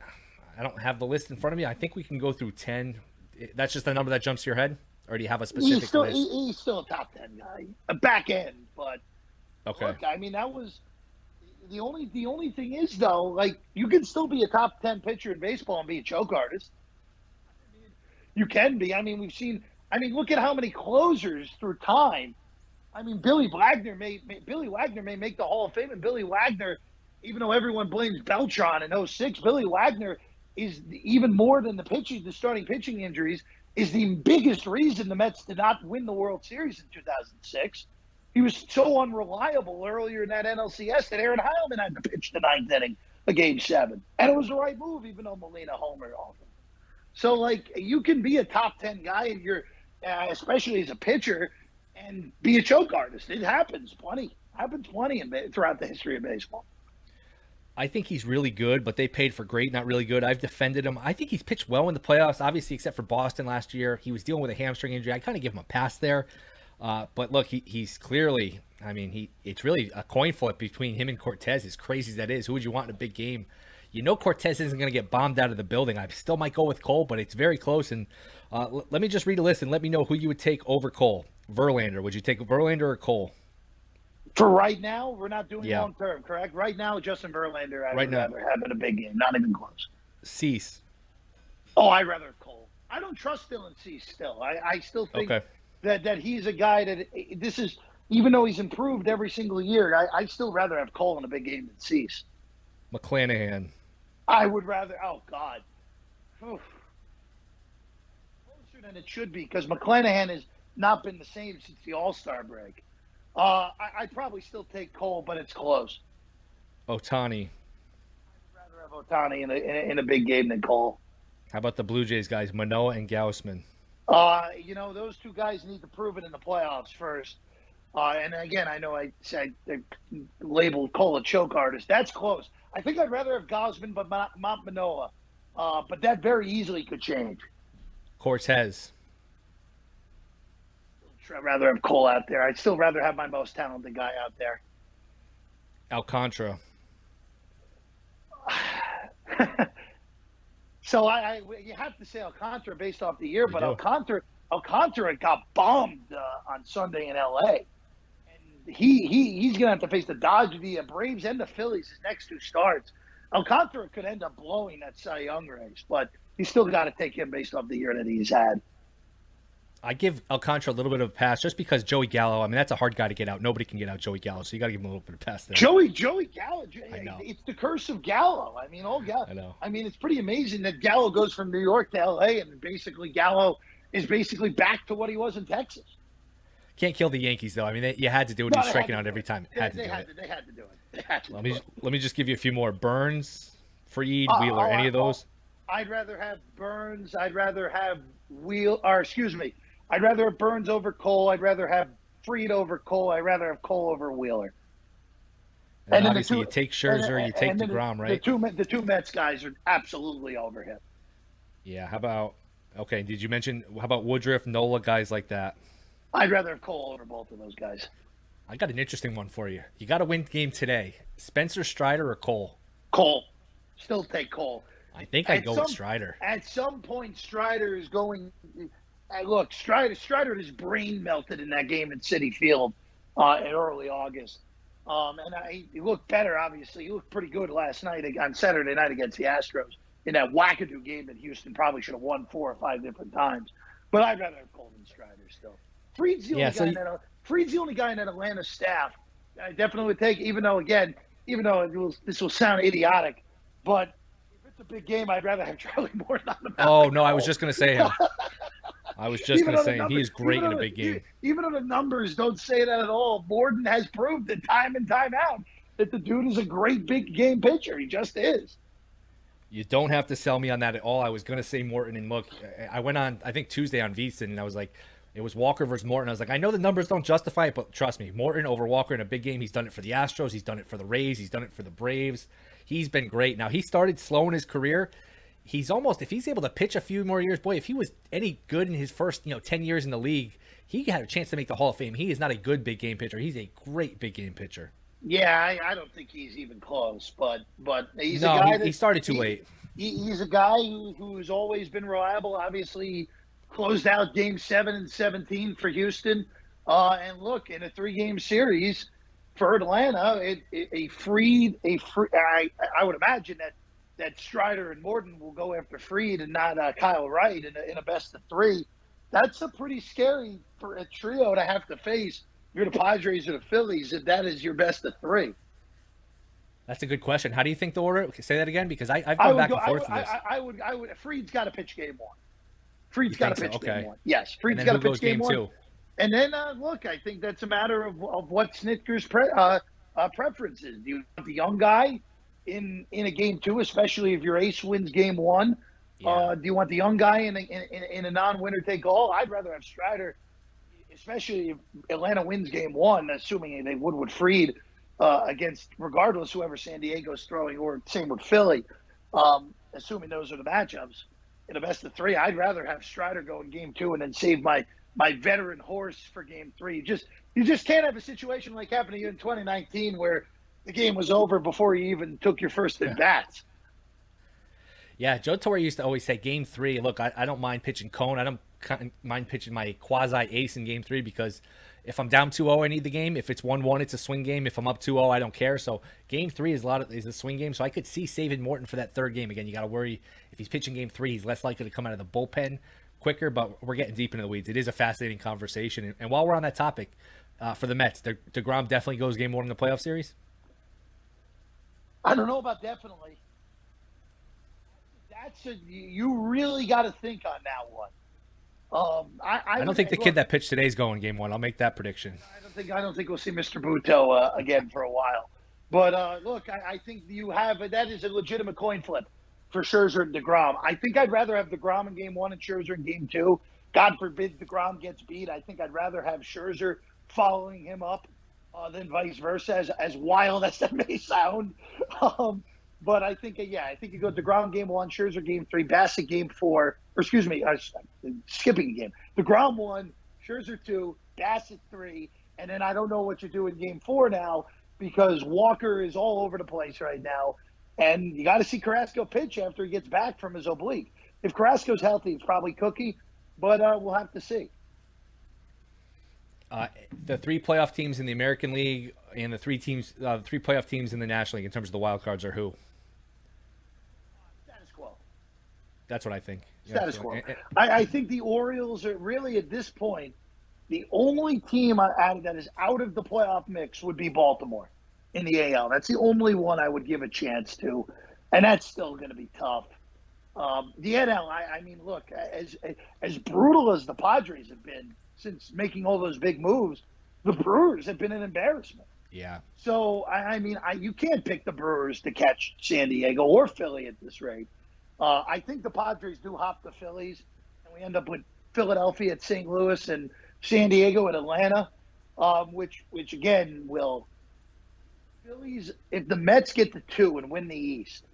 I don't have the list in front of me. I think we can go through 10. That's just the number that jumps to your head? Or do you have a specific he's still, list? He, he's still a top 10 guy. A back end, but – Okay. Look, I mean, that was the only the only thing is though, like you can still be a top ten pitcher in baseball and be a choke artist. You can be. I mean, we've seen. I mean, look at how many closers through time. I mean, Billy Wagner may, may Billy Wagner may make the Hall of Fame, and Billy Wagner, even though everyone blames Beltran in 06, Billy Wagner is even more than the pitching, the starting pitching injuries, is the biggest reason the Mets did not win the World Series in 2006. He was so unreliable earlier in that NLCS that Aaron Heilman had to pitch the ninth inning of Game Seven, and it was the right move, even though Molina homered off him. So, like, you can be a top ten guy, and you're, uh, especially as a pitcher, and be a choke artist. It happens plenty. Happens plenty in, throughout the history of baseball. I think he's really good, but they paid for great, not really good. I've defended him. I think he's pitched well in the playoffs, obviously, except for Boston last year. He was dealing with a hamstring injury. I kind of give him a pass there. Uh, but look, he, he's clearly. I mean, he it's really a coin flip between him and Cortes, As crazy as that is, who would you want in a big game? You know, Cortes isn't going to get bombed out of the building. I still might go with Cole, but it's very close. And uh, l- let me just read a list and let me know who you would take over Cole. Verlander, would you take Verlander or Cole? For right now, we're not doing yeah. long term, correct? Right now, Justin Verlander, I'd right rather now. have in a big game, not even close. Cease. Oh, I'd rather Cole. I don't trust Dylan Cease still. I, I still think okay that that he's a guy that this is even though he's improved every single year, I, I still rather have Cole in a big game than Cease. McClanahan. I would rather. Oh God. Oof. Closer than it should be because McClanahan has not been the same since the All Star break. Uh, I, would probably still take Cole, but it's close. Ohtani. I'd rather have Ohtani in a, in a, in a big game than Cole. How about the Blue Jays guys, Manoah and Gausman? Uh, you know, those two guys need to prove it in the playoffs first. Uh, and again, I know I said labeled Cole a choke artist. That's close. I think I'd rather have Gausman, but not, not Manoah. Uh, but that very easily could change. Cortes. I'd rather have Cole out there. I'd still rather have my most talented guy out there. Alcantara. So I, I, you have to say Alcantara based off the year, but Alcantara Alcantara got bombed uh, on Sunday in L.A. He he he's gonna have to face the Dodgers, the Braves, and the Phillies his next two starts. Alcantara could end up blowing that Cy Young race, but he's still got to take him based off the year that he's had. I give Alcantara a little bit of a pass just because Joey Gallo. I mean, that's a hard guy to get out. Nobody can get out Joey Gallo, so you got to give him a little bit of a pass there. Joey, Joey Gallo. I know. It's the curse of Gallo. I mean, oh Gallo. I know. I mean, it's pretty amazing that Gallo goes from New York to L.A. and basically Gallo is basically back to what he was in Texas. Can't kill the Yankees though. I mean, they, you had to do it. No, He's striking out every time. They, had to they do had it. To, they had to do it. Let me it. let me just give you a few more. Burnes, Fried, uh, Wheeler. Oh, any of those? I'd rather have Burnes. I'd rather have Wheel. Or excuse me. I'd rather have Burnes over Cole. I'd rather have Fried over Cole. I'd rather have Cole over Wheeler. And, and obviously, two, you take Scherzer, and, you take Degrom, right? The two the two Mets guys are absolutely over him. Yeah. How about okay? Did you mention how about Woodruff, Nola, guys like that? I'd rather have Cole over both of those guys. I got an interesting one for you. You got to win the game today. Spencer Strider or Cole? Cole. Still take Cole. I think I go some, with Strider. At some point, Strider is going. Uh, look, Strider, Strider, his brain melted in that game at Citi Field uh, in early August. Um, and I, he looked better, obviously. He looked pretty good last night on Saturday night against the Astros in that wackadoo game that Houston probably should have won four or five different times. But I'd rather have Colton Strider still. Fried's the only yeah, so guy. You... that, Fried's the only guy in that Atlanta staff. I definitely would take, even though again, even though it will, this will sound idiotic, but if it's a big game, I'd rather have Charlie Morton on the oh, mound. Oh no, I was just going to say him. I was just going to say he is great in a big game. Even though the numbers don't say that at all, Morton has proved it time and time out that the dude is a great big game pitcher. He just is. You don't have to sell me on that at all. I was going to say Morton, and look, I went on I think Tuesday on VSiN, and I was like, it was Walker versus Morton. I was like, I know the numbers don't justify it, but trust me, Morton over Walker in a big game. He's done it for the Astros. He's done it for the Rays. He's done it for the Braves. He's been great. Now he started slow in his career. He's almost if he's able to pitch a few more years, boy, if he was any good in his first you know ten years in the league, he had a chance to make the Hall of Fame. He is not a good big game pitcher. He's a great big game pitcher. Yeah, I, I don't think he's even close, but but he's no, a guy he, that, he started too he, late. He, he's a guy who, who's always been reliable. Obviously, closed out game seven and 17 for Houston. Uh, and look, in a three game series for Atlanta, it, it, a Fried, a free, I, I would imagine that, that Strider and Morton will go after Fried and not uh, Kyle Wright in a, in a best of three. That's a pretty scary for a trio to have to face. You're the Padres or the Phillies, and that is your best of three. That's a good question. How do you think the order? Say that again, because I, have gone back go, and forth. I would, I, I, would, I would. Fried's got to pitch game one. Fried's got to pitch so? okay. game one. Yes, Fried's got to pitch game, game one. Two? And then uh, look, I think that's a matter of, of what Snitker's pre- uh, uh, preference is. Do you want the young guy in in a game two, especially if your ace wins game one? Yeah. Uh, do you want the young guy in a, in, in a non-winner take all? I'd rather have Strider, especially if Atlanta wins game one, assuming they would with Fried uh, against regardless whoever San Diego's throwing, or same with Philly, um, assuming those are the matchups in a best of three. I'd rather have Strider go in game two and then save my my veteran horse for game three. Just you just can't have a situation like happened to you in 2019 where the game was over before you even took your first at bats. Yeah, Joe Torre used to always say, "Game three, look, I, I don't mind pitching Cone. I don't mind pitching my quasi ace in Game three because if I'm down 2-0, I need the game. If it's 1-1, it's a swing game. If I'm up 2-0, I don't care. So game three is a lot of is a swing game. So I could see saving Morton for that third game. Again, you got to worry if he's pitching game three, he's less likely to come out of the bullpen quicker. But we're getting deep into the weeds. It is a fascinating conversation. And, and while we're on that topic, uh, for the Mets, De- Degrom definitely goes game one in the playoff series. I don't know about definitely. That's a you really got to think on that one. Um, I, I, I, don't think the look, kid that pitched today is going game one. I'll make that prediction. I don't think I don't think we'll see Mr. Butto uh, again for a while. But uh, look, I, I, think you have that is a legitimate coin flip for Scherzer and Degrom. I think I'd rather have Degrom in game one and Scherzer in game two. God forbid Degrom gets beat. I think I'd rather have Scherzer following him up uh, than vice versa. As as wild as that may sound. Um, but I think, yeah, I think you go Degrom game one, Scherzer game three, Bassitt game four, or excuse me, uh, skipping a game. Degrom one, Scherzer two, Bassitt three, and then I don't know what you do in game four now because Walker is all over the place right now. And you got to see Carrasco pitch after he gets back from his oblique. If Carrasco's healthy, it's probably Cookie, but uh, we'll have to see. Uh, the three playoff teams in the American League and the three teams, uh, three playoff teams in the National League in terms of the wild cards are who? That's what I think. Status yeah, quo. I, I think the Orioles are really at this point the only team that is out of the playoff mix would be Baltimore in the AL. That's the only one I would give a chance to, and that's still going to be tough. Um, the NL, I, I, mean, look, as as brutal as the Padres have been since making all those big moves, the Brewers have been an embarrassment. Yeah. So I, I mean, I, you can't pick the Brewers to catch San Diego or Philly at this rate. Uh, I think the Padres do hop the Phillies, and we end up with Philadelphia at St. Louis and San Diego at Atlanta, um, which which again will Phillies if the Mets get the two and win the East,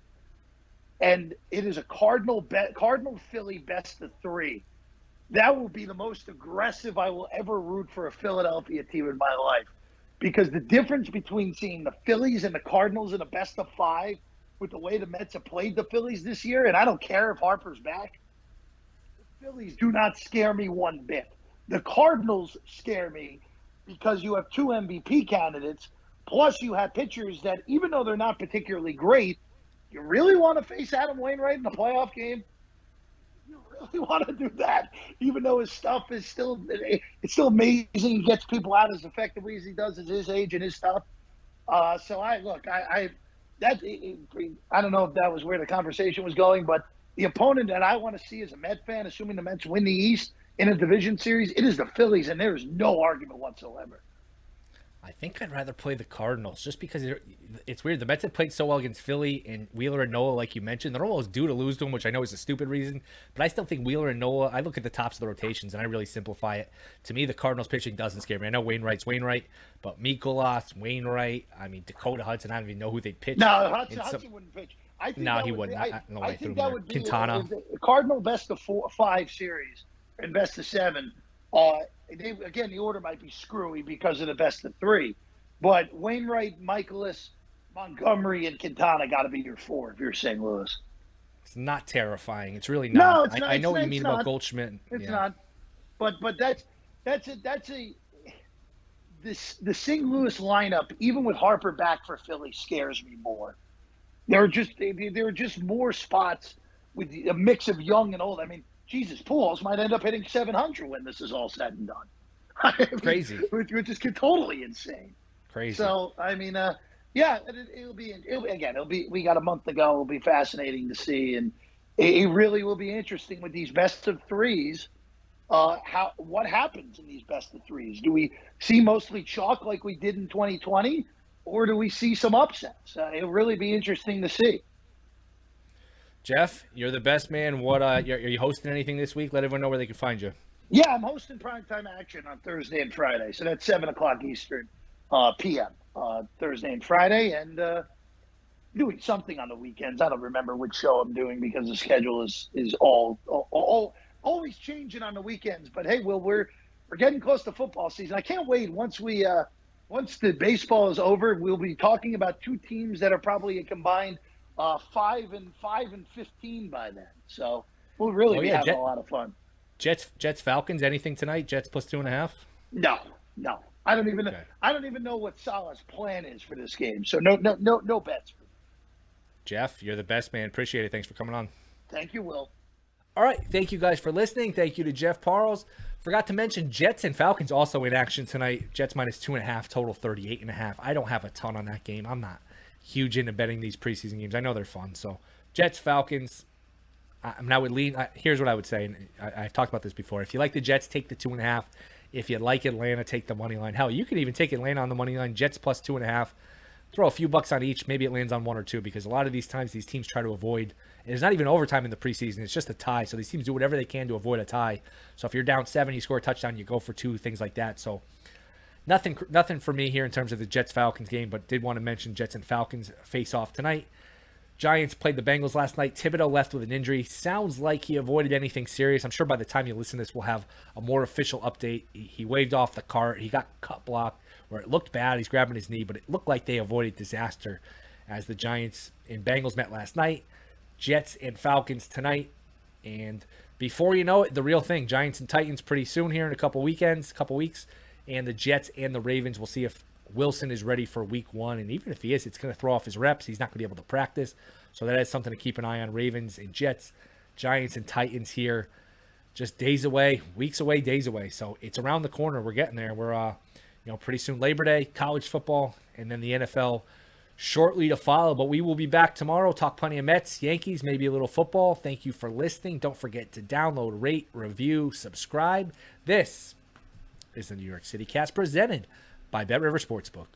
and it is a Cardinal bet Cardinal Philly best of three. That will be the most aggressive I will ever root for a Philadelphia team in my life. Because the difference between seeing the Phillies and the Cardinals in a best of five with the way the Mets have played the Phillies this year, and I don't care if Harper's back, the Phillies do not scare me one bit. The Cardinals scare me because you have two MVP candidates, plus you have pitchers that, even though they're not particularly great, you really want to face Adam Wainwright in the playoff game? You really want to do that, even though his stuff is still it's still amazing. He gets people out as effectively as he does at his age and his stuff. Uh, so I look, I, I that I don't know if that was where the conversation was going, but the opponent that I want to see as a Met fan, assuming the Mets win the East in a division series, it is the Phillies, and there is no argument whatsoever. I think I'd rather play the Cardinals just because it's weird. The Mets have played so well against Philly and Wheeler and Nola, like you mentioned. They're almost due to lose to them, which I know is a stupid reason. But I still think Wheeler and Nola, I look at the tops of the rotations and I really simplify it. To me, the Cardinals pitching doesn't scare me. I know Wainwright's Wainwright, but Mikolas, Wainwright, I mean, Dakota Hudson, I don't even know who they'd pitch. No, Hudson, some... Hudson wouldn't pitch. I think no, he wouldn't. Be, I, I, I, I think that would be Quintana. A, a Cardinal best of four, five series and best of seven. Uh, they, again, the order might be screwy because of the best of three. But Wainwright, Mikolas, Montgomery, and Quintana got to be your four if you're St. Louis. It's not terrifying. It's really not. No, it's not. I, I know what you mean not. about Goldschmidt. It's yeah. not. But but that's that's a that's a this the St. Louis lineup, even with Harper back for Philly, scares me more. There are just there are just more spots with a mix of young and old. I mean, Jesus, Pujols might end up hitting 700 when this is all said and done. I mean, Crazy, which, which is totally insane. Crazy. So I mean, uh, yeah, it, will be, it'll, again. It'll be. We got a month to go. It'll be fascinating to see, and it, it really will be interesting with these best of threes. Uh, how what happens in these best of threes? Do we see mostly chalk like we did in 2020, or do we see some upsets? Uh, it'll really be interesting to see. Jeff, you're the best man. What uh, are you hosting anything this week? Let everyone know where they can find you. Yeah, I'm hosting primetime action on Thursday and Friday, so that's seven o'clock Eastern uh, p.m. Uh, Thursday and Friday, and uh, doing something on the weekends. I don't remember which show I'm doing because the schedule is is all, all, all always changing on the weekends. But hey, Will, we're we're getting close to football season. I can't wait once we uh, once the baseball is over. We'll be talking about two teams that are probably a combined uh, five and five and fifteen by then. So we'll really oh, be yeah, having Jet, a lot of fun. Jets Jets Falcons. Anything tonight? Jets plus two and a half. No, no. I don't even okay. I don't even know what Salah's plan is for this game. So no no no no bets. Jeff, you're the best man. Appreciate it. Thanks for coming on. Thank you, Will. All right. Thank you guys for listening. Thank you to Jeff Parles. Forgot to mention Jets and Falcons also in action tonight. Jets minus two and a half, total 38 and a half. I don't have a ton on that game. I'm not huge into betting these preseason games. I know they're fun. So Jets, Falcons. I, I mean, I would lean. Here's what I would say. And I, I've talked about this before. If you like the Jets, take the two and a half. If you like Atlanta, take the money line. Hell, you could even take Atlanta on the money line. Jets plus two and a half. Throw a few bucks on each. Maybe it lands on one or two because a lot of these times these teams try to avoid. And It's not even overtime in the preseason. It's just a tie. So these teams do whatever they can to avoid a tie. So if you're down seven, you score a touchdown, you go for two, things like that. So nothing, nothing for me here in terms of the Jets Falcons game. But did want to mention Jets and Falcons face off tonight. Giants played the Bengals last night. Thibodeaux left with an injury. Sounds like he avoided anything serious. I'm sure by the time you listen to this, we'll have a more official update. He waved off the cart. He got cut blocked where it looked bad. He's grabbing his knee, but it looked like they avoided disaster as the Giants and Bengals met last night. Jets and Falcons tonight. And before you know it, the real thing Giants and Titans pretty soon here in a couple weekends, couple weeks. And the Jets and the Ravens. We'll see if Wilson is ready for week one. And even if he is, it's going to throw off his reps. He's not going to be able to practice. So that is something to keep an eye on. Ravens and Jets Giants and Titans here, just days away, weeks away, days away. So it's around the corner. We're getting there. We're uh, you know, pretty soon Labor Day, college football, and then the NFL shortly to follow. But we will be back tomorrow. Talk plenty of Mets, Yankees, maybe a little football. Thank you for listening. Don't forget to download, rate, review, subscribe. This is the New York City Cast presented by Bet River Sportsbook.